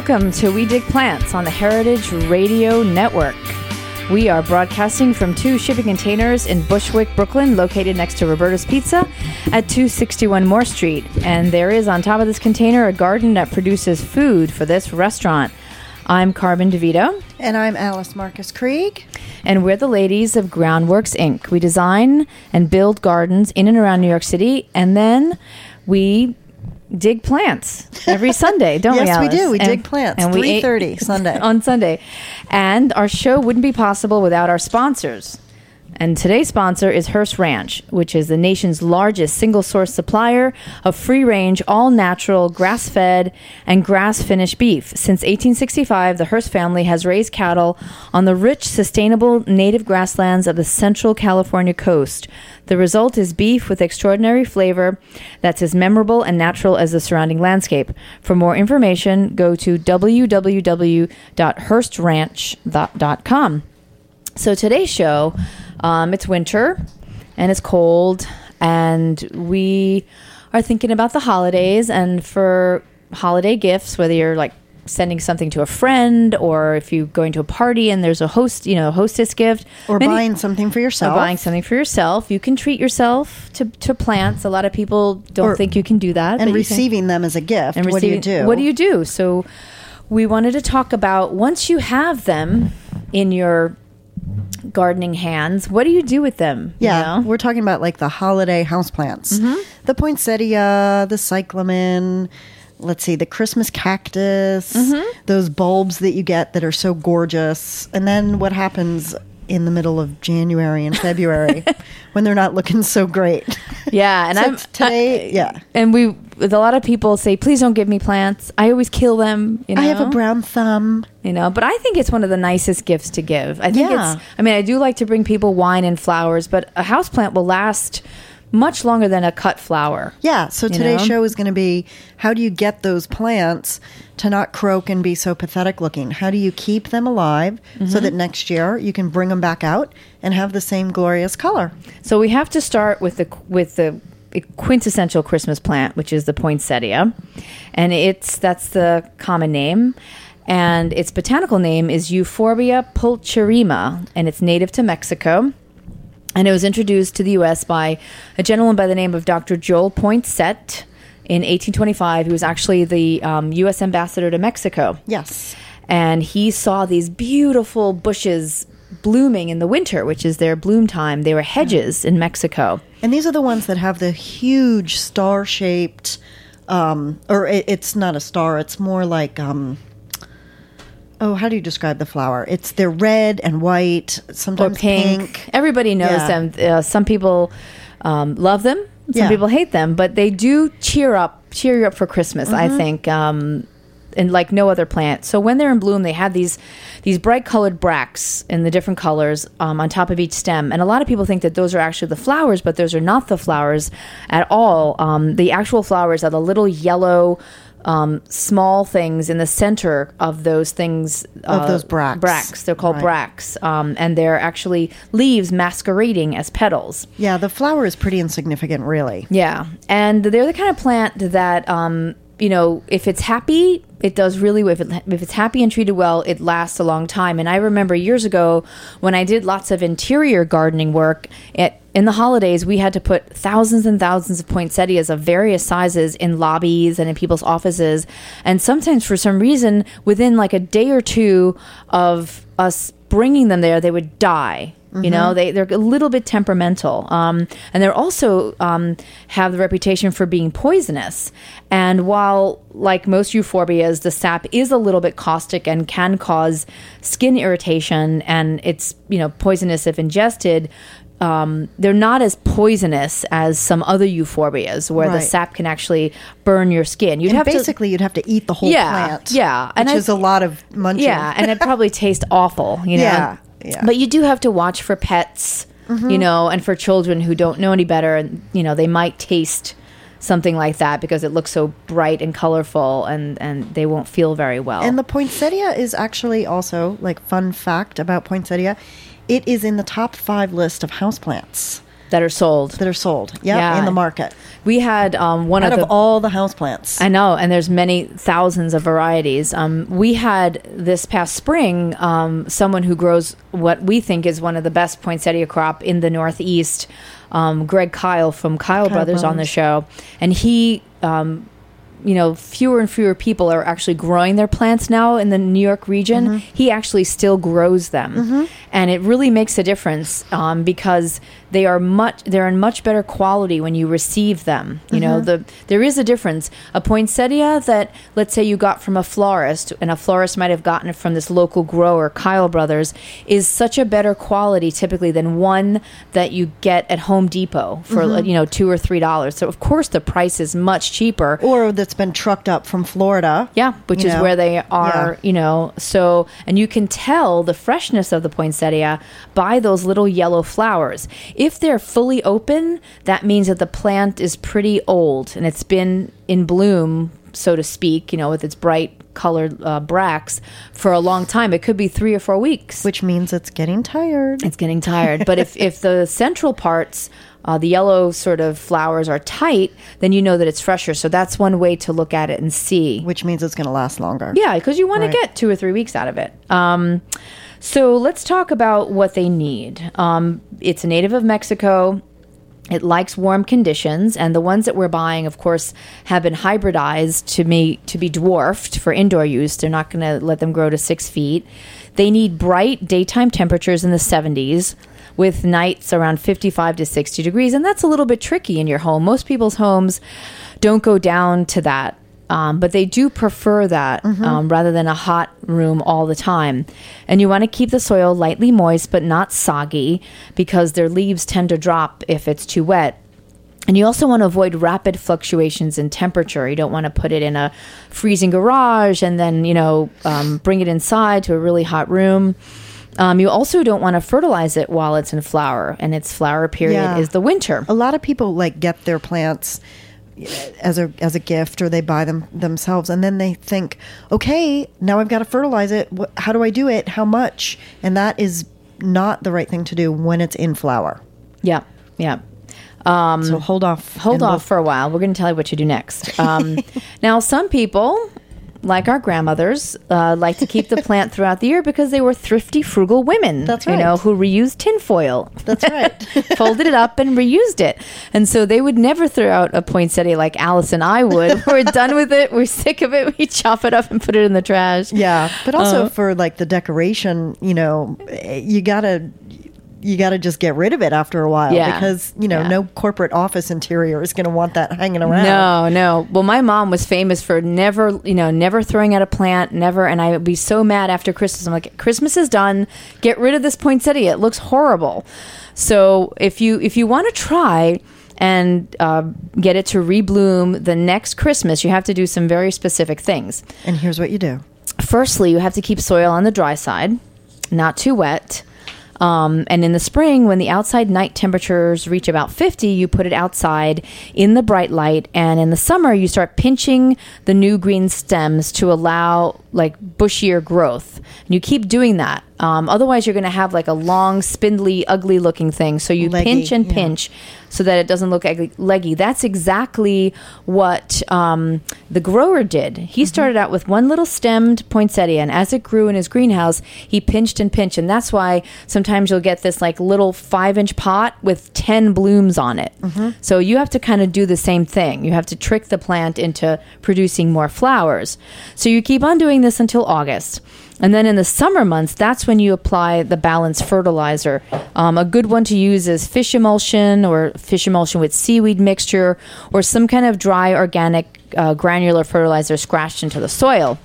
welcome to We Dig Plants on the Heritage Radio Network. We are broadcasting from two shipping containers in Bushwick, Brooklyn, located next to Roberta's Pizza at 261 Moore Street. And there is on top of this container a garden that produces food for this restaurant. I'm Carmen DeVito. And I'm Alice Marcus Krieg. And we're the ladies of Groundworks Inc. We design and build gardens in and around New York City, and then we dig plants every Sunday, don't we? yes, we do. We And- dig plants. and we Three thirty Sunday. on Sunday. And our show wouldn't be possible without our sponsors. And today's sponsor is Hearst Ranch, which is the nation's largest single source supplier of free range, all natural, grass fed, and grass finished beef. Since 1865, the Hearst family has raised cattle on the rich, sustainable native grasslands of the central California coast. The result is beef with extraordinary flavor that's as memorable and natural as the surrounding landscape. For more information, go to www.hearstranch.com. So today's show, um, it's winter and it's cold, and we are thinking about the holidays and for holiday gifts, whether you're like sending something to a friend or if you're going to a party and there's a host, you know, a hostess gift, or Many- buying something for or yourself. buying something for yourself. You can treat yourself to, to plants. A lot of people don't Or- think you can do that. and receiving them as a gift. and what do you do? What do you do? So we wanted to talk about once you have them in your gardening hands, what do you do with them? you Yeah, know? Mm-hmm. we're talking about like the holiday houseplants. The poinsettia, the cyclamen, let's see, the Christmas cactus, Mm-hmm. those bulbs that you get that are so gorgeous. And then what happens in the middle of January and February when they're not looking so great? yeah. And So I'm today, yeah. and we with a lot of people say, please don't give me plants. I always kill them. You know? I have a brown thumb. you know but i think it's one of the nicest gifts to give i think Yeah. it's i mean i do like to bring people wine and flowers but a house plant will last much longer than a cut flower Yeah, so You today's know? show is going to be how do you get those plants to not croak and be so pathetic looking? How do you keep them alive Mm-hmm. so that next year you can bring them back out and have the same glorious color? so we have to start with the with the quintessential christmas plant which is the poinsettia and it's that's the common name and its botanical name is euphorbia pulcherrima and it's native to mexico and it was introduced to the U.S. by a gentleman by the name of Dr. Joel Poinsett in 1825. He was actually the um, U.S. ambassador to Mexico, Yes. and he saw these beautiful bushes blooming in the winter, which is their bloom time. They were hedges in Mexico. And these are the ones that have the huge star shaped, um, or it, it's not a star, it's more like. Um, Oh, how do you describe the flower? It's they're red and white, Or sometimes pink. pink. Everybody knows Yeah. them. Uh, some people um, love them. Some Yeah. people hate them, but they do cheer up, cheer you up for Christmas. I Mm-hmm. think, um, and like no other plant. So when they're in bloom, they have these these bright colored bracts in the different colors um, on top of each stem. And a lot of people think that those are actually the flowers, but those are not the flowers at all. Um, the actual flowers are the little yellow. Um, small things in the center of those things Of those bracts. bracts they're called Right. bracts um, and they're actually leaves masquerading as petals Yeah, the flower is pretty insignificant, really. yeah and they're the kind of plant that um, you know if it's happy it does really if, it, if it's happy and treated well it lasts a long time and i remember years ago when i did lots of interior gardening work at, in the holidays we had to put thousands and thousands of poinsettias of various sizes in lobbies and in people's offices. And sometimes for some reason within like a day or two of us bringing them there they would die. You know they, they're a little bit temperamental. Um, and they're also um, have the reputation for being poisonous. And while like most euphorbias the sap is a little bit caustic and can cause skin irritation and it's you know poisonous if ingested um, they're not as poisonous as some other euphorbias where the sap can actually burn your skin you'd And have to basically, you'd have to eat the whole Yeah, plant. yeah, and which I- is a lot of munching. yeah, and it probably tastes awful, you know. Yeah, yeah. Mm-hmm. But you do have to watch for pets, you know, and for children who don't know any better, and you know they might taste something like that because it looks so bright and colorful, and and they won't feel very well. And the poinsettia is actually also like fun fact about poinsettia. It is in the top five list of houseplants. that are sold. that are sold. Yep, Yeah. in the market. We had um, one Out of of the all the houseplants. I know, and there's many thousands of varieties. Um, we had this past spring um, someone who grows what we think is one of the best poinsettia crop in the Northeast, um, Greg Kyle from Kyle, Brothers, on the show, and he. You know, fewer and fewer people are actually growing their plants now in the New York region. Mm-hmm. He actually still grows them, and it really makes a difference um, because they are much they're in much better quality when you receive them. You know, Mm-hmm. the there is a difference. A poinsettia that let's say you got from a florist, and a florist might have gotten it from this local grower, Kyle Brothers, is such a better quality typically than one that you get at Home Depot for Mm-hmm. you know two or three dollars. So of course the price is much cheaper. or that's been trucked up from Florida. Yeah, which is know. where they are, Yeah. you know. So, and you can tell the freshness of the poinsettia by those little yellow flowers. If they're fully open, that means that the plant is pretty old and it's been in bloom, so to speak, you know, with its bright colored uh, bracts for a long time. It could be three or four weeks Which means it's getting tired. it's getting tired. But if, if the central parts, uh, the yellow sort of flowers are tight, then you know that it's fresher. So that's one way to look at it and see. Which means it's going to last longer. Yeah, because you want Right. to get two or three weeks out of it. Um, so let's talk about what they need. Um, it's a native of Mexico. It likes warm conditions, and the ones that we're buying, of course, have been hybridized to me to be dwarfed for indoor use. They're not going to let them grow to six feet. They need bright daytime temperatures in the 70s, with nights around 55 to 60 degrees, and that's a little bit tricky in your home. Most people's homes don't go down to that um, but they do prefer that um, rather than a hot room all the time. And you want to keep the soil lightly moist but not soggy because their leaves tend to drop if it's too wet. And you also want to avoid rapid fluctuations in temperature. You don't want to put it in a freezing garage and then, you know, um, bring it inside to a really hot room. Um, you also don't want to fertilize it while it's in flower, and its flower period Yeah. is the winter. A lot of people like get their plants as a as a gift or they buy them themselves and then they think okay now i've got to fertilize it how do i do it how much and that is not the right thing to do when it's in flower Yeah, yeah. so hold off hold off for a while. We're going to tell you what you do next. Um, now, some people, like our grandmothers, uh, like to keep the plant throughout the year because they were thrifty, frugal women. That's right. You know, who reused tinfoil. That's right. Folded it up and reused it. And so they would never throw out a poinsettia like Alice and I would. we're done with it. We're sick of it. We chop it up and put it in the trash. yeah but also Uh, for like the decoration you know eh, you gotta you gotta just get rid of it after a while Yeah. because you know Yeah. no corporate office interior is gonna want that hanging around No, no. Well, my mom was famous for never, you know, never throwing out a plant, never. And I would be so mad after Christmas. I'm like, Christmas is done. Get rid of this poinsettia. It looks horrible. So if you if you want to try and uh, get it to rebloom the next Christmas, you have to do some very specific things. and here's what you do Firstly, you have to keep soil on the dry side, not too wet. Um, and in the spring, when the outside night temperatures reach about 50, you put it outside in the bright light. And in the summer, you start pinching the new green stems to allow like bushier growth. And you keep doing that. Um, otherwise, you're going to have like a long, spindly, ugly looking thing. So you Leggy, pinch and yeah. pinch so that it doesn't look eg- leggy. That's exactly what um, the grower did. He started out with one little stemmed poinsettia, and as it grew in his greenhouse, he pinched and pinched, and that's why sometimes you'll get this like little five inch pot with ten blooms on it. So you have to kind of do the same thing. You have to trick the plant into producing more flowers. So you keep on doing this until August. And then in the summer months, that's when you apply the balanced fertilizer. Um, a good one to use is fish emulsion or fish emulsion with seaweed mixture or some kind of dry organic uh, granular fertilizer scratched into the soil.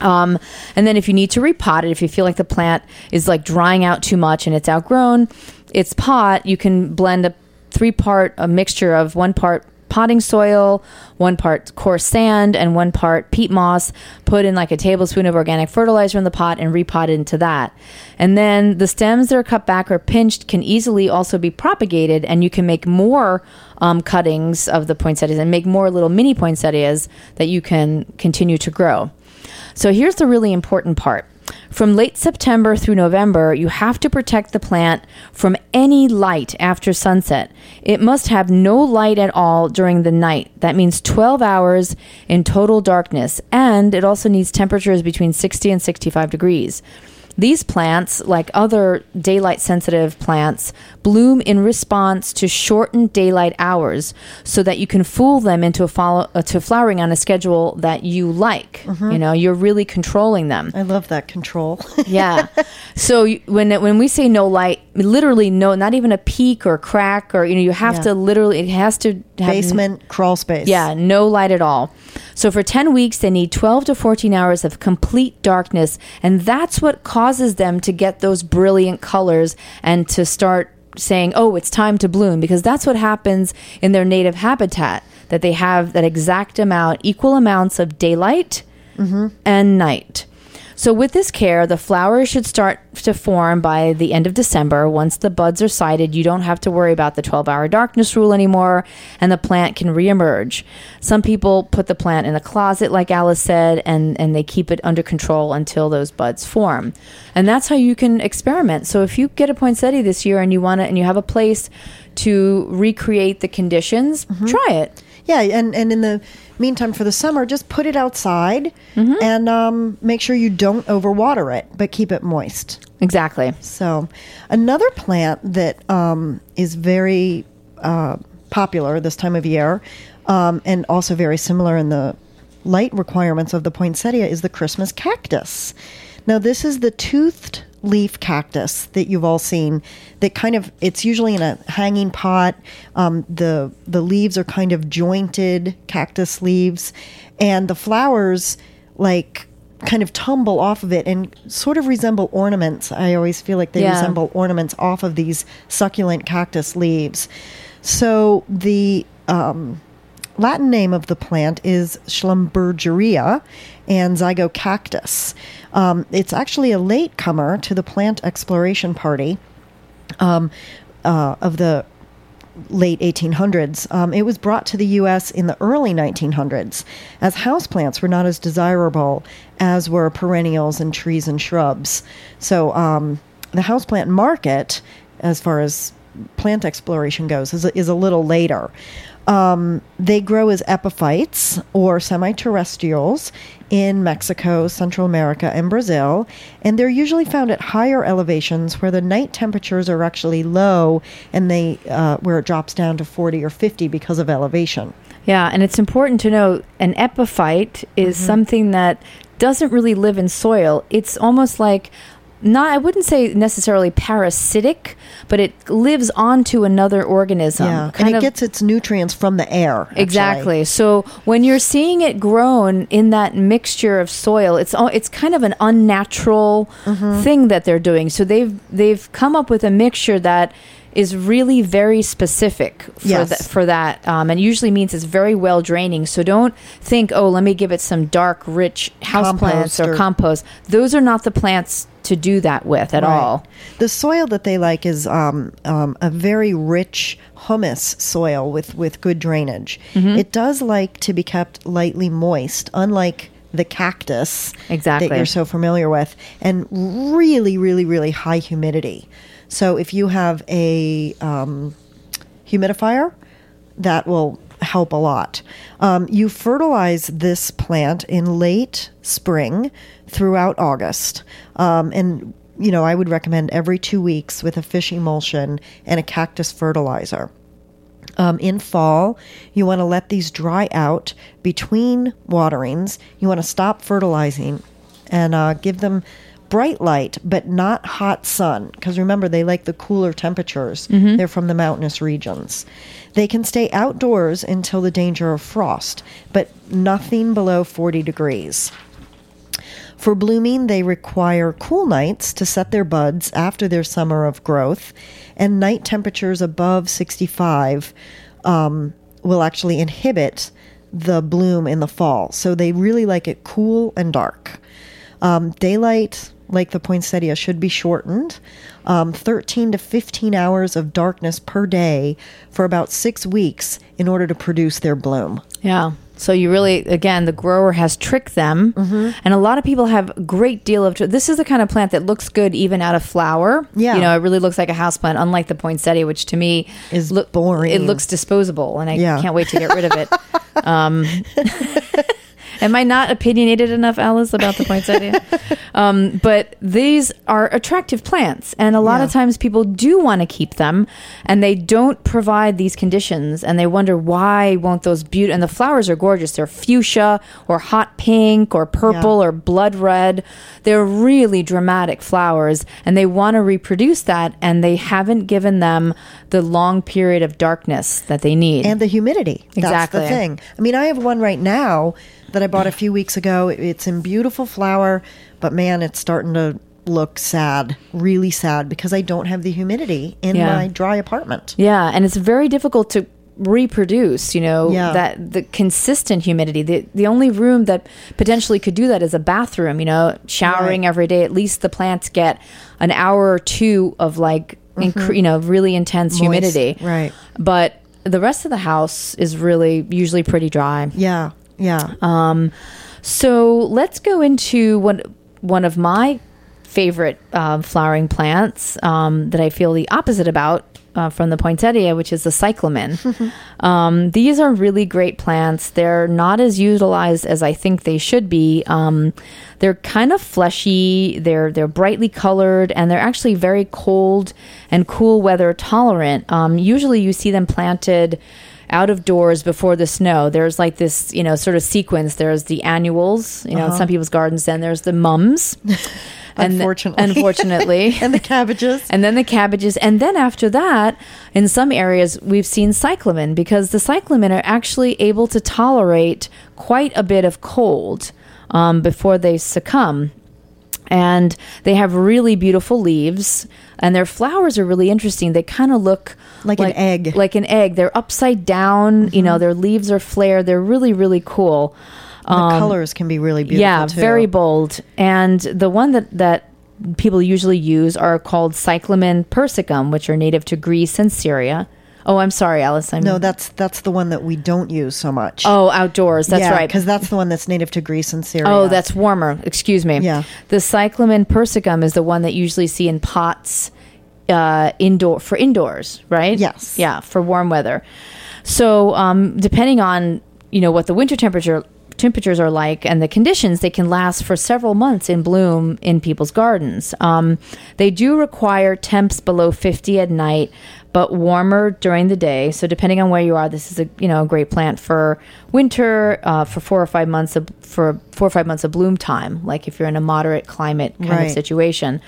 Um, and then if you need to repot it, if you feel like the plant is like drying out too much and it's outgrown its pot, you can blend a three part a mixture of one part potting soil, one part coarse sand, and one part peat moss. Put in like a tablespoon of organic fertilizer in the pot and repot into that. And then the stems that are cut back or pinched can easily also be propagated, and you can make more um, cuttings of the poinsettias and make more little mini poinsettias that you can continue to grow. So here's the really important part. From late September through November, you have to protect the plant from any light after sunset. It must have no light at all during the night. That means 12 hours in total darkness. And it also needs temperatures between 60 and 65 degrees. These plants, like other daylight sensitive plants, bloom in response to shortened daylight hours so that you can fool them into a follow, uh, to flowering on a schedule that you like. You know, you're really controlling them. I love that control. Yeah. so you- when when we say no light, literally no, not even a peek or crack or you know you have Yeah. to literally it has to have Basement crawl space. yeah, no light at all. So for 10 weeks, they need 12 to 14 hours of complete darkness. And that's what causes them to get those brilliant colors and to start saying, oh, it's time to bloom, because that's what happens in their native habitat, that they have that exact amount, equal amounts of daylight mm-hmm. and night. So, with this care, the flowers should start to form by the end of December. Once the buds are sighted, you don't have to worry about the 12 hour darkness rule anymore, and the plant can reemerge. Some people put the plant in a closet, like Alice said, and, and they keep it under control until those buds form. And that's how you can experiment. So, if you get a poinsettia this year and you want to, and you have a place to recreate the conditions, mm-hmm. try it. Yeah, and, and in the meantime, for the summer, just put it outside and um, make sure you don't overwater it, but keep it moist. Exactly. So, another plant that um, is very uh, popular this time of year um, and also very similar in the light requirements of the poinsettia is the Christmas cactus. Now, this is the toothed leaf cactus that you've all seen that kind of it's usually in a hanging pot um, the the leaves are kind of jointed cactus leaves and the flowers like kind of tumble off of it and sort of resemble ornaments. I always feel like they Yeah. resemble ornaments off of these succulent cactus leaves. So the um, Latin name of the plant is Schlumbergeria and zygocactus. Um, it's actually a latecomer to the plant exploration party um, uh, of the late 1800s. Um, it was brought to the U.S. in the early 1900s, as houseplants were not as desirable as were perennials and trees and shrubs. So um, the houseplant market, as far as plant exploration goes, is a, is a little later. Um, they grow as epiphytes or semi terrestrials in Mexico, Central America, and Brazil, and they're usually found at higher elevations where the night temperatures are actually low and they uh, where it drops down to 40 or 50 because of elevation. Yeah, and it's important to know an epiphyte is something that doesn't really live in soil. It's almost like not I wouldn't say necessarily parasitic, but it lives onto another organism. yeah, and it of- gets its nutrients from the air. actually. Exactly. So when you're seeing it grown in that mixture of soil, it's it's kind of an unnatural Mm-hmm. thing that they're doing. So they've they've come up with a mixture that is really very specific for Yes. that for that, um, and usually means it's very well draining. So don't think, oh, let me give it some dark, rich houseplants or, or- compost. Those are not the plants to do that with at Right. all. The soil that they like is um, um, a very rich humus soil with, with good drainage. Mm-hmm. It does like to be kept lightly moist, unlike the cactus Exactly. that you're so familiar with, and really, really, really high humidity. So if you have a um, humidifier, that will help a lot. Um, you fertilize this plant in late spring throughout August. Um, and, you know, I would recommend every two weeks with a fish emulsion and a cactus fertilizer. Um, in fall, you want to let these dry out between waterings. You want to stop fertilizing and uh, give them bright light, but not hot sun. Because remember, they like the cooler temperatures. They're from the mountainous regions. They can stay outdoors until the danger of frost, but nothing below 40 degrees. For blooming, they require cool nights to set their buds after their summer of growth, and night temperatures above 65 um, will actually inhibit the bloom in the fall. So they really like it cool and dark. Um, daylight, like the poinsettia, should be shortened. Um, 13 to 15 hours of darkness per day for about six weeks in order to produce their bloom. Yeah. So you really, again, the grower has tricked them, Mm-hmm. and a lot of people have a great deal of. This is the kind of plant that looks good even out of flower. Yeah. you know, it really looks like a houseplant, unlike the poinsettia, which to me Is look boring. It looks disposable, and I Yeah. can't wait to get rid of it. um, am I not opinionated enough, Alice, about the poinsettia? um, but these are attractive plants, and a lot Yeah. of times people do want to keep them, and they don't provide these conditions, and they wonder why won't those beauty and the flowers are gorgeous. They're fuchsia or hot pink or purple Yeah. or blood red. They're really dramatic flowers, and they want to reproduce that, and they haven't given them the long period of darkness that they need. and the humidity. That's Exactly. the thing. I mean, I have one right now that I bought a few weeks ago. It's in beautiful flower, but man, it's starting to look sad, really sad, because I don't have the humidity in Yeah. my dry apartment. Yeah, and it's very difficult to reproduce, you know, Yeah. that the consistent humidity. The the only room that potentially could do that is a bathroom, you know, showering Right. every day. At least the plants get an hour or two of like incre- you know, really intense Mm-hmm. Moist, humidity. right. But the rest of the house is really usually pretty dry. Yeah, yeah. Um, so let's go into one one of my favorite uh, flowering plants um, that I feel the opposite about uh, from the poinsettia, which is the cyclamen. um, these are really great plants. They're not as utilized as I think they should be. Um, they're kind of fleshy. They're they're brightly colored, and they're actually very cold and cool weather tolerant. Um, usually, you see them planted out of doors before the snow. There's like this, you know, sort of sequence. There's the annuals, you know, in some people's gardens. Then there's the mums. And Unfortunately. unfortunately, and the cabbages. and then the cabbages, and then after that, in some areas, we've seen cyclamen because the cyclamen are actually able to tolerate quite a bit of cold um, before they succumb and they have really beautiful leaves and their flowers are really interesting they kind of look Like an egg. like an egg they're upside down you know mm-hmm. their leaves are flared they're really really cool the um, colors can be really beautiful. yeah too. very bold and the one that that people usually use are called cyclamen persicum which are native to greece and syria oh i'm sorry alice i'm No, that's that's the one that we don't use so much. oh outdoors that's right because that's the one that's native to Greece and Syria. Oh, that's warmer. Excuse me. Yeah. The cyclamen persicum is the one that you usually see in pots uh, indoor for indoors, right? Yes. Yeah, for warm weather. So, um, depending on you know what the winter temperature temperatures are like and the conditions, they can last for several months in bloom in people's gardens. Um, they do require temps below 50 at night, but warmer during the day. So depending on where you are, this is a you know a great plant for winter, uh, for four or five months of for four or five months of bloom time. Like if you're in a moderate climate kind Right. of situation.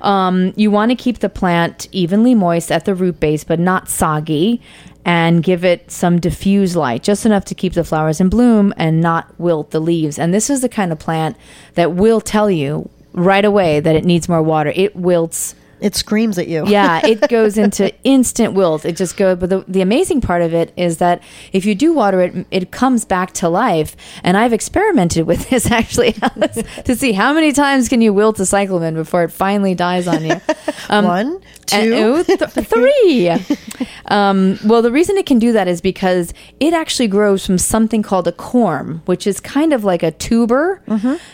Um, you want to keep the plant evenly moist at the root base, but not soggy, and give it some diffuse light, just enough to keep the flowers in bloom and not wilt the leaves. And this is the kind of plant that will tell you right away that it needs more water. It wilts it screams at you. yeah, it goes into instant wilt. It just goes. But the, the amazing part of it is that if you do water it, it comes back to life. And I've experimented with this actually to see how many times can you wilt a cyclamen before it finally dies on you. Um, One, two. and- oh, th- three. um, well, the reason it can do that is because it actually grows from something called a corm, which is kind of like a tuber,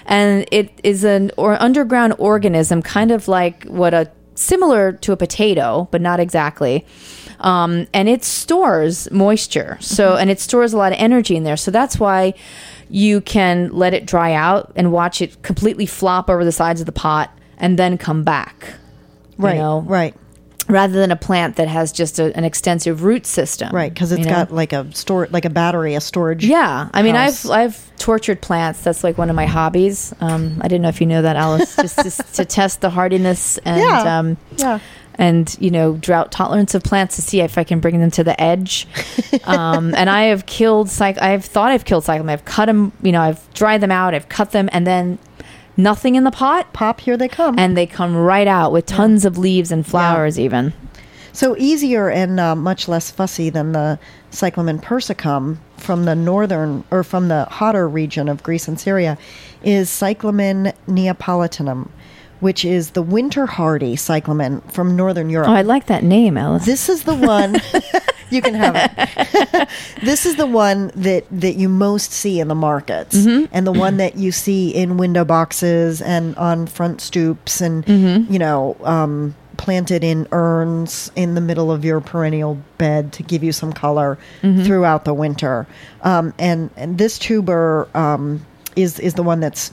and it is an or underground organism, kind of like what a similar to a potato, but not exactly. Um, and it stores moisture, so and it stores a lot of energy in there. So that's why you can let it dry out and watch it completely flop over the sides of the pot and then come back. you right, know? right, rather than a plant that has just a, an extensive root system. right. Because it's you know? got like a store, like a battery, a storage. Yeah, I mean, house. I've I've tortured plants. That's like one of my hobbies. Um, I didn't know if you know that, Alice. just, just to test the hardiness and Yeah. um, Yeah. and you know drought tolerance of plants to see if I can bring them to the edge. Um, and I have killed cyc. I've thought I've killed cyclamen. I've cut them. You know, I've dried them out. I've cut them, and then nothing in the pot, Pop, here they come. and they come right out with tons of leaves and flowers. Even So easier and uh, much less fussy than the cyclamen persicum from the northern or from the hotter region of Greece and Syria is cyclamen neapolitanum, which is the winter hardy cyclamen from northern Europe. oh, I like that name, Alice. This is the one. you can have it. this is the one that that you most see in the markets, Mm-hmm. and the one that you see in window boxes and on front stoops, and Mm-hmm. you know, um, planted in urns in the middle of your perennial bed to give you some color Mm-hmm. throughout the winter. Um, and and this tuber um, is is the one that's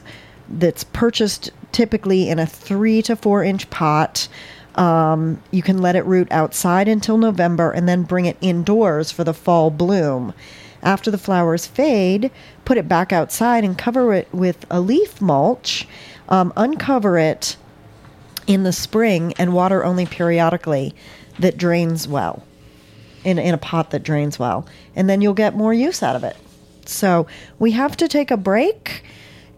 that's purchased typically in a three to four inch pot. Um, you can let it root outside until November and then bring it indoors for the fall bloom. After the flowers fade, put it back outside and cover it with a leaf mulch. Um, uncover it in the spring and water only periodically that drains well in, in a pot that drains well. And then you'll get more use out of it. So we have to take a break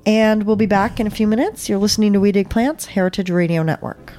and we'll be back in a few minutes. You're listening to We Dig Plants, Heritage Radio Network.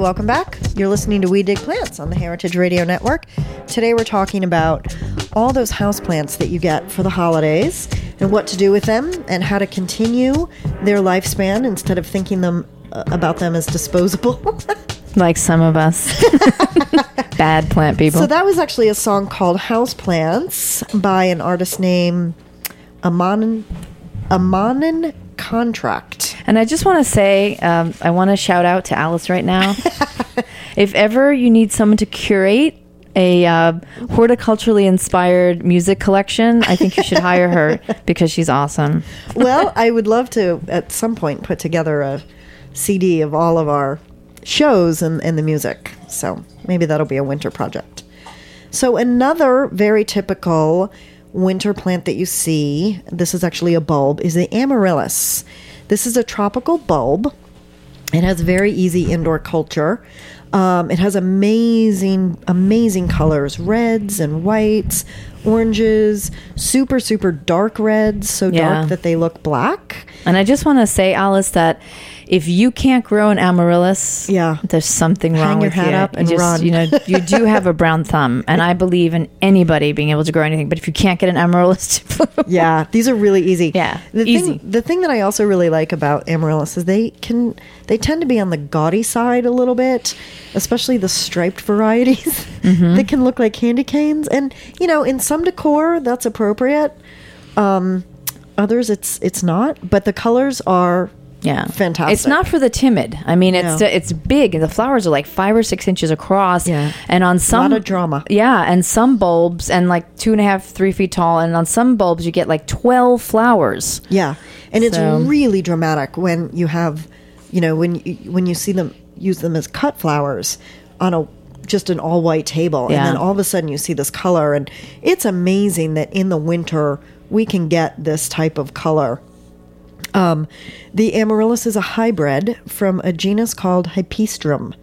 Welcome back. You're listening to We Dig Plants on the Heritage Radio Network. Today we're talking about all those houseplants that you get for the holidays and what to do with them and how to continue their lifespan instead of thinking them uh, about them as disposable. like some of us bad plant people. so that was actually a song called Houseplants by an artist named Amanan Amanan Contract. And I just want to say, um, I want to shout out to Alice right now. if ever you need someone to curate a uh, horticulturally inspired music collection, I think you should hire her because she's awesome. well, I would love to at some point put together a CD of all of our shows and, and the music. So maybe that'll be a winter project. So, another very typical winter plant that you see, this is actually a bulb, is the amaryllis. This is a tropical bulb. It has very easy indoor culture. Um, it has amazing, amazing colors reds and whites, oranges, super, super dark reds, so Yeah. dark that they look black. And I just want to say, Alice, that if you can't grow an amaryllis, Yeah. there's something Hang wrong your with hat you. up You and just, run. You know, you do have a brown thumb, and I believe in anybody being able to grow anything. But if you can't get an amaryllis to bloom, Yeah, these are really easy. Yeah, the easy. Thing, the thing that I also really like about amaryllis is they can they tend to be on the gaudy side a little bit, especially the striped varieties Mm-hmm. that can look like candy canes. And you know, in some decor that's appropriate. Um, others it's it's not, but the colors are Yeah, Fantastic. It's not for the timid. I mean, it's No. it's big, and the flowers are like five or six inches across. Yeah. and on some of drama. Yeah, and some bulbs and like two and a half, three feet tall, and on some bulbs you get like twelve flowers. Yeah, and it's really dramatic when you have, you know, when you, when you see them use them as cut flowers on a just an all white table, Yeah. and then all of a sudden you see this color, and it's amazing that in the winter we can get this type of color. Um, the amaryllis is a hybrid from a genus called Hippeastrum,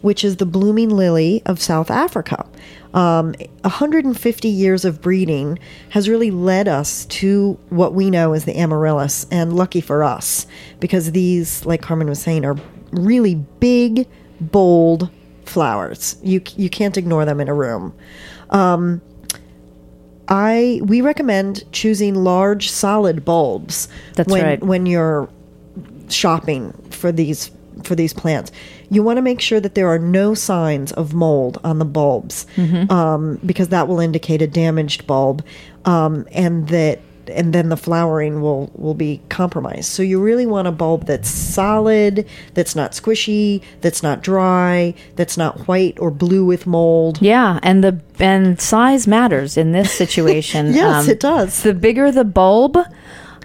which is the blooming lily of South Africa. Um, 150 years of breeding has really led us to what we know as the amaryllis, and lucky for us, because these, like Carmen was saying, are really big, bold flowers. You you can't ignore them in a room. Um, I we recommend choosing large solid bulbs That's when right. when you're shopping for these for these plants. You want to make sure that there are no signs of mold on the bulbs, um, because that will indicate a damaged bulb, um, and that and then the flowering will will be compromised. So you really want a bulb that's solid, that's not squishy, that's not dry, that's not white or blue with mold. Yeah, and the and size matters in this situation. Um, Yes, it does. The bigger the bulb,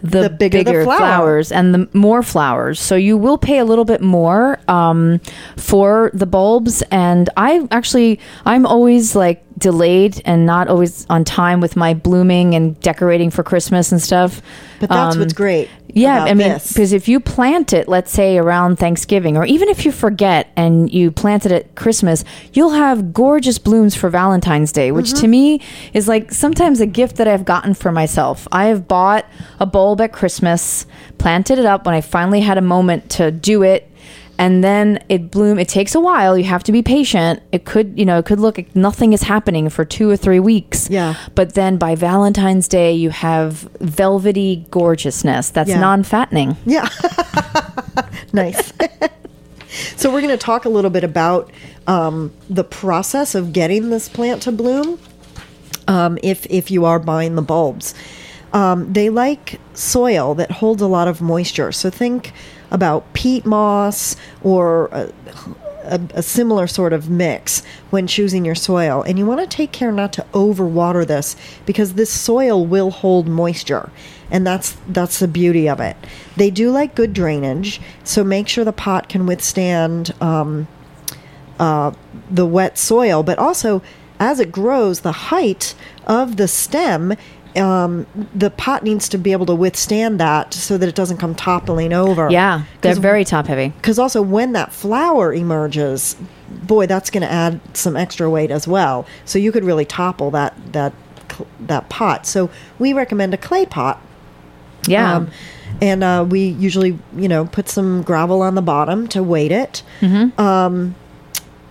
the, The bigger the flower. flowers and the more flowers. So you will pay a little bit more um, for the bulbs. And I actually, I'm always like delayed and not always on time with my blooming and decorating for Christmas and stuff. But that's Um, what's great. yeah, I mean, because if you plant it, let's say around Thanksgiving, or even if you forget and you plant it at Christmas, you'll have gorgeous blooms for Valentine's Day, which Mm-hmm. to me is like sometimes a gift that I've gotten for myself. I have bought a bulb at Christmas, planted it up when I finally had a moment to do it. And then it bloom. It takes a while. You have to be patient. It could, you know, it could look like nothing is happening for two or three weeks. Yeah. But then by Valentine's Day, you have velvety gorgeousness that's Yeah. non-fattening. Yeah. nice. so we're going to talk a little bit about um, the process of getting this plant to bloom. Um, if if you are buying the bulbs, um, they like soil that holds a lot of moisture. So think about peat moss or a, a, a similar sort of mix when choosing your soil. And you want to take care not to overwater this because this soil will hold moisture. And that's that's the beauty of it. They do like good drainage, so make sure the pot can withstand um, uh, the wet soil, but also as it grows, the height of the stem, um, the pot needs to be able to withstand that so that it doesn't come toppling over. Yeah, they're very top heavy. because also when that flower emerges, boy, that's going to add some extra weight as well. So you could really topple that that that pot. So we recommend a clay pot. Yeah. Um, and uh, we usually, you know, put some gravel on the bottom to weight it. Mm-hmm. Um,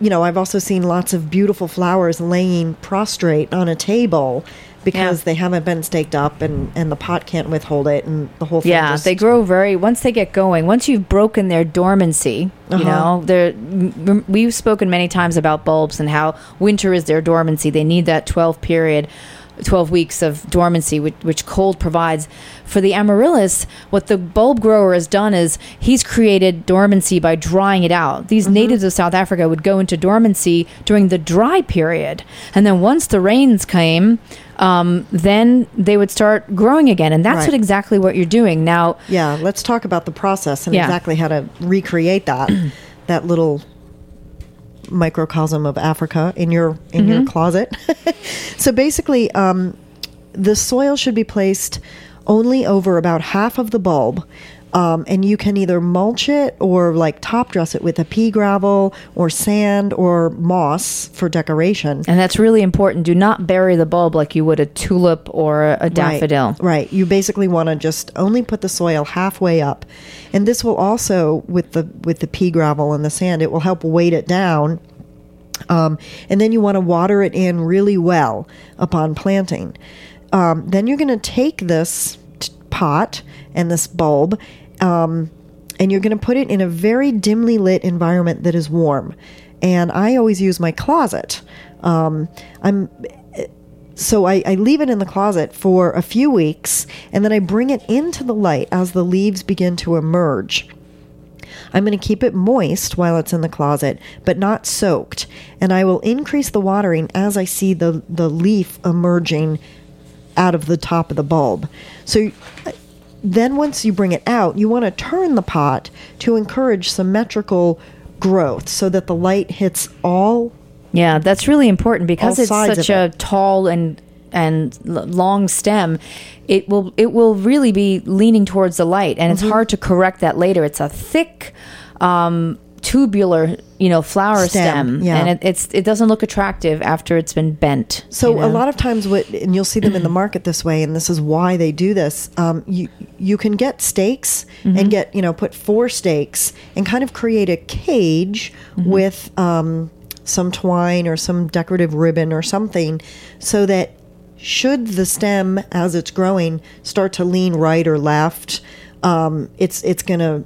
you know, I've also seen lots of beautiful flowers laying prostrate on a table because Yeah. they haven't been staked up and, and the pot can't withhold it and the whole thing. yeah, just, they grow very once they get going. Once you've broken their dormancy, you Uh-huh. know, they're we've spoken many times about bulbs and how winter is their dormancy. They need that 12 period 12 weeks of dormancy which, which cold provides. For the amaryllis what the bulb grower has done is he's created dormancy by drying it out. These natives of south africa would go into dormancy during the dry period. And then once the rains came um, then they would start growing again. And that's Right. what exactly what you're doing. Now Yeah, let's talk about the process and Yeah. exactly how to recreate that that little microcosm of Africa in your in your closet. so basically, um, the soil should be placed only over about half of the bulb. Um, and you can either mulch it or like top dress it with a pea gravel or sand or moss for decoration. And that's really important. Do not bury the bulb like you would a tulip or a daffodil. Right, right. You basically want to just only put the soil halfway up, and this will also with the with the pea gravel and the sand, it will help weight it down. Um, and then you want to water it in really well upon planting. Um, then you're going to take this pot and this bulb, um, and you're going to put it in a very dimly lit environment that is warm. And I always use my closet. Um, I'm so I, I leave it in the closet for a few weeks and then I bring it into the light as the leaves begin to emerge. I'm going to keep it moist while it's in the closet, but not soaked. And I will increase the watering as I see the, the leaf emerging out of the top of the bulb. So then once you bring it out, you want to turn the pot to encourage symmetrical growth so that the light hits all Yeah, that's really important because it's such a it. tall and and long stem. It will it will really be leaning towards the light, and Mm-hmm. it's hard to correct that later. It's a thick, um, tubular, you know, flower Stem, stem, yeah. and it, it's it doesn't look attractive after it's been bent. So you know? a lot of times, what and you'll see them in the market this way, and this is why they do this. Um, you you can get stakes and get you know put four stakes and kind of create a cage with um, some twine or some decorative ribbon or something, so that should the stem as it's growing start to lean right or left, um, it's it's going to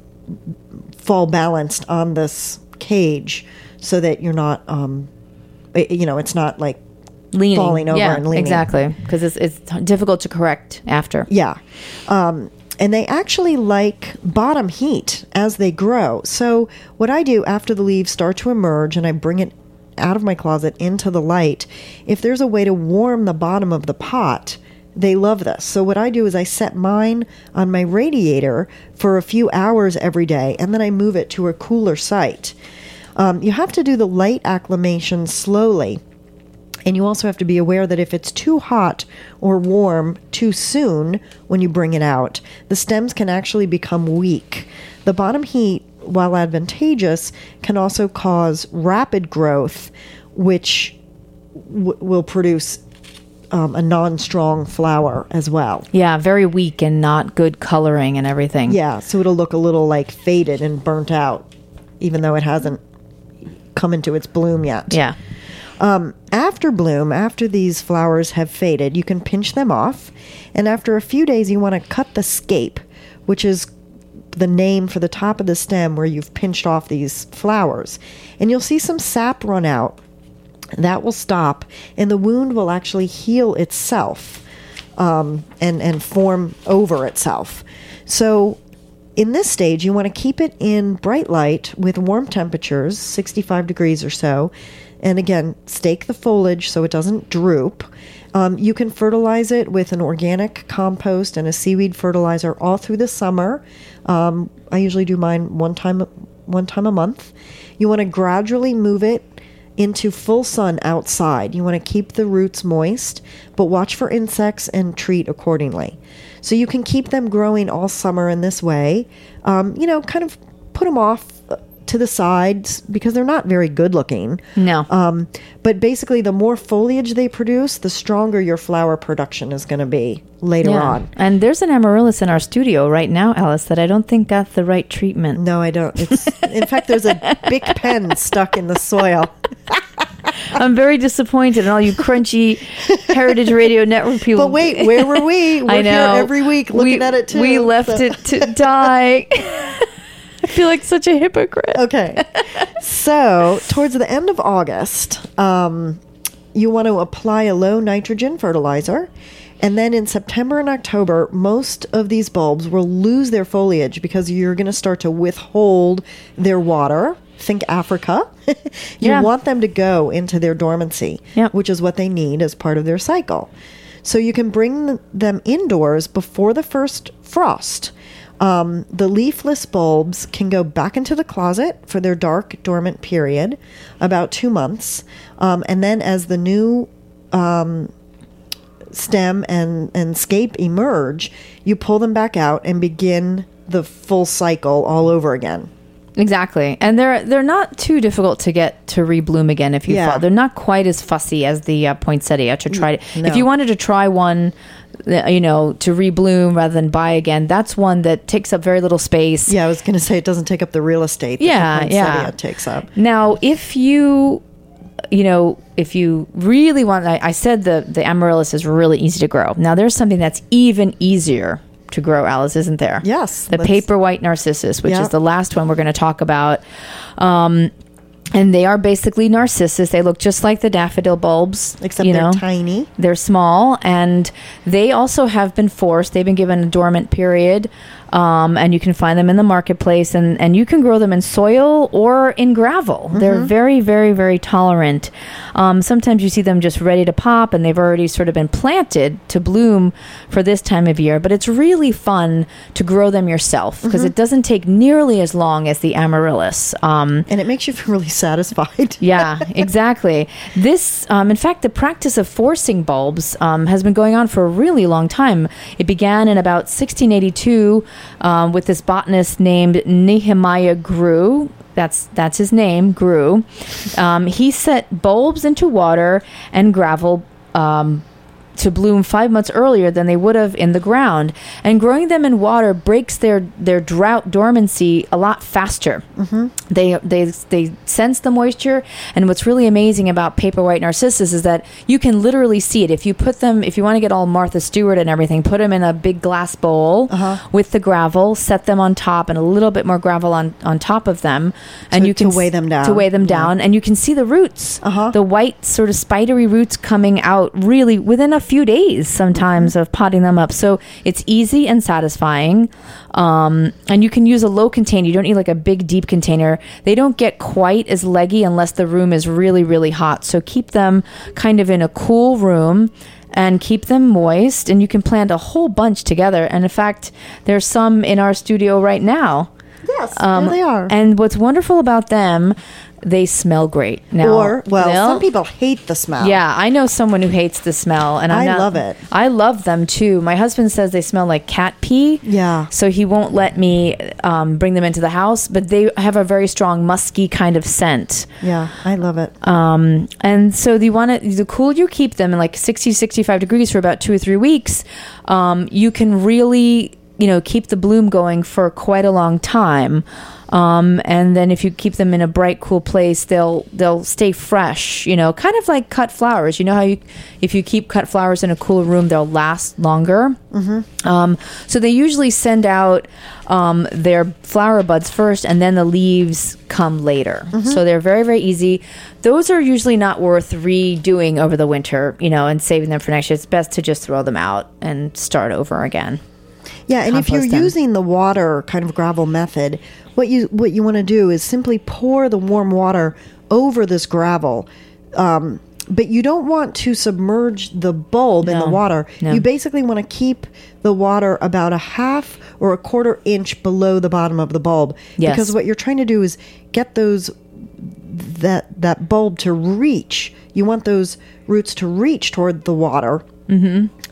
fall balanced on this cage so that you're not, um, you know, it's not like leaning, falling over yeah, and leaning. exactly, because it's it's difficult to correct after. Yeah. Um, and they actually like bottom heat as they grow. So, what I do after the leaves start to emerge and I bring it out of my closet into the light, if there's a way to warm the bottom of the pot, they love this. So, what I do is I set mine on my radiator for a few hours every day and then I move it to a cooler site. Um, you have to do the light acclimation slowly. And you also have to be aware that if it's too hot or warm too soon when you bring it out, the stems can actually become weak. The bottom heat, while advantageous, can also cause rapid growth, which w- will produce um, a non strong flower as well. Yeah, very weak and not good coloring and everything. Yeah, so it'll look a little like faded and burnt out, even though it hasn't come into its bloom yet. yeah, After bloom, after these flowers have faded, you can pinch them off. And after a few days, you want to cut the scape, which is the name for the top of the stem where you've pinched off these flowers. And you'll see some sap run out. That will stop, and the wound will actually heal itself um, and, and form over itself. So, in this stage, you want to keep it in bright light with warm temperatures, 65 degrees or so. And again, stake the foliage so it doesn't droop. Um, you can fertilize it with an organic compost and a seaweed fertilizer all through the summer. Um, I usually do mine one time one time a month. You want to gradually move it into full sun outside. You want to keep the roots moist, but watch for insects and treat accordingly. So you can keep them growing all summer in this way. Um, you know, kind of put them off to the sides because they're not very good looking. no, Um, but basically, the more foliage they produce, the stronger your flower production is going to be later yeah. on. And there's an amaryllis in our studio right now, Alice, that I don't think got the right treatment. No, I don't. It's in fact, there's a big pen stuck in the soil. I'm very disappointed in all you crunchy Heritage Radio Network people. But wait, where were we? We're I know. here every week looking we, at it too. We left so- it to die. I feel like such a hypocrite. Okay. so, towards the end of August, um, you want to apply a low nitrogen fertilizer. And then in September and October, most of these bulbs will lose their foliage because you're going to start to withhold their water. Think Africa. you Yeah. want them to go into their dormancy, which is what they need as part of their cycle. So you can bring them indoors before the first frost. Um, the leafless bulbs can go back into the closet for their dark dormant period, about two months, um, and then as the new um, stem and and scape emerge, you pull them back out and begin the full cycle all over again. Exactly, and they're they're not too difficult to get to rebloom again. If you Yeah. thought they're not quite as fussy as the uh, poinsettia to try. To, no. If you wanted to try one, you know, to rebloom rather than buy again, that's one that takes up very little space. Yeah, I was going to say it doesn't take up the real estate. that the Yeah, yeah. takes up. Now, if you, you know, if you really want, I, I said the the amaryllis is really easy to grow. Now, there's something that's even easier to grow, Alice, isn't there? Yes, the paper white narcissus, which Yeah. is the last one we're going to talk about. Um, and they are basically narcissus. They look just like the daffodil bulbs, Except you they're know. tiny. They're small, and they also have been forced. They've been given a dormant period, um, and you can find them in the marketplace. and And you can grow them in soil or in gravel. They're very, very, very tolerant. Um, sometimes you see them just ready to pop, and they've already sort of been planted to bloom for this time of year. But it's really fun to grow them yourself because it doesn't take nearly as long as the amaryllis. Um, And it makes you feel really satisfied. yeah, exactly. This, um, in fact, the practice of forcing bulbs um, has been going on for a really long time. It began in about 1682 um, with this botanist named Nehemiah Grew. That's that's his name, Grew. Um, he set bulbs into water and gravel. Um, to bloom five months earlier than they would have in the ground. And growing them in water breaks their, their drought dormancy a lot faster. Mm-hmm. They, they, they sense the moisture. And what's really amazing about paper white narcissus is that you can literally see it. If you put them, if you want to get all Martha Stewart and everything, put them in a big glass bowl Uh-huh. with the gravel, set them on top and a little bit more gravel on, on top of them. And you can weigh them down. To weigh them down. And you can see the roots, Uh-huh. the white sort of spidery roots coming out really within a few days sometimes of potting them up. So it's easy and satisfying. Um, and you can use a low container. You don't need like a big, deep container. They don't get quite as leggy unless the room is really, really hot. So keep them kind of in a cool room and keep them moist. And you can plant a whole bunch together. And in fact, there's some in our studio right now. Yes, Um, there they are. And what's wonderful about them, they smell great. Now, or well, they'll- some people hate the smell. yeah, I know someone who hates the smell, and I'm I not- love it. I love them too. My husband says they smell like cat pee. Yeah. So he won't let me um, bring them into the house, but they have a very strong musky kind of scent. yeah, I love it. Um, and so you want to, the cooler you keep them in like 60, 65 degrees for about two or three weeks, um, you can really, you know, keep the bloom going for quite a long time. Um, and then if you keep them in a bright, cool place, they'll they'll stay fresh. You know, kind of like cut flowers. You know how you, if you keep cut flowers in a cool room, they'll last longer. Mm-hmm. Um, so they usually send out um, their flower buds first, and then the leaves come later. So they're very very easy. Those are usually not worth redoing over the winter. You know, and saving them for next year. It's best to just throw them out and start over again. Yeah, and if you're them. using the water kind of gravel method, what you what you want to do is simply pour the warm water over this gravel. Um, but you don't want to submerge the bulb in the water. no. You basically want to keep the water about a half or a quarter inch below the bottom of the bulb. Yes. Because what you're trying to do is get those that that bulb to reach. You want those roots to reach toward the water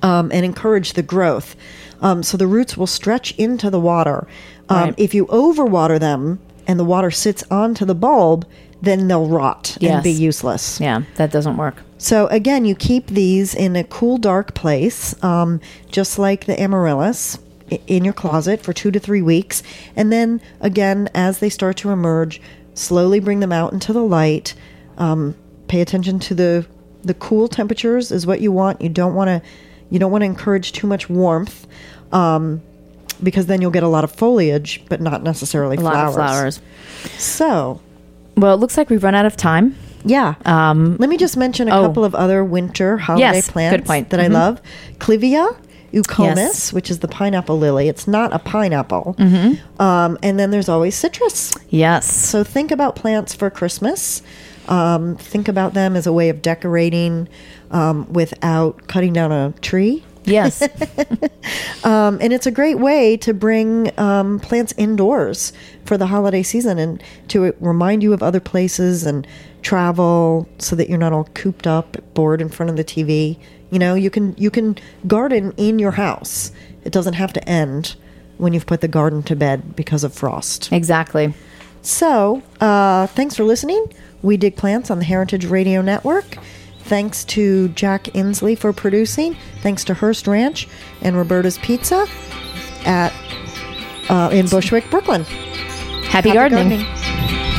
um, and encourage the growth. Um, so the roots will stretch into the water. Um, Right. If you overwater them and the water sits onto the bulb, then they'll rot and be useless. Yeah, that doesn't work. So again, you keep these in a cool, dark place, um, just like the amaryllis, in your closet for two to three weeks, and then again, as they start to emerge, slowly bring them out into the light. Um, pay attention to the the cool temperatures is what you want. You don't want to you don't want to encourage too much warmth. Um, because then you'll get a lot of foliage, but not necessarily A flowers. lot of flowers. So, Well, it looks like we've run out of time. yeah. Um, Let me just mention a oh. couple of other winter holiday Yes, good plants point. that Mhm. I love. Clivia eucomis, Yes. which is the pineapple lily. It's not a pineapple. Mm-hmm. Um, and then there's always citrus. yes. So think about plants for Christmas. Um, think about them as a way of decorating um, without cutting down a tree. Yes. Um, and it's a great way to bring um, plants indoors for the holiday season and to remind you of other places and travel so that you're not all cooped up, bored in front of the TV. You know, you can you can garden in your house. It doesn't have to end when you've put the garden to bed because of frost. exactly. So, uh, thanks for listening. We Dig Plants on the Heritage Radio Network. Thanks to Jack Inslee for producing. Thanks to Hearst Ranch and Roberta's Pizza at uh, in Bushwick, Brooklyn. Happy, Happy gardening. gardening.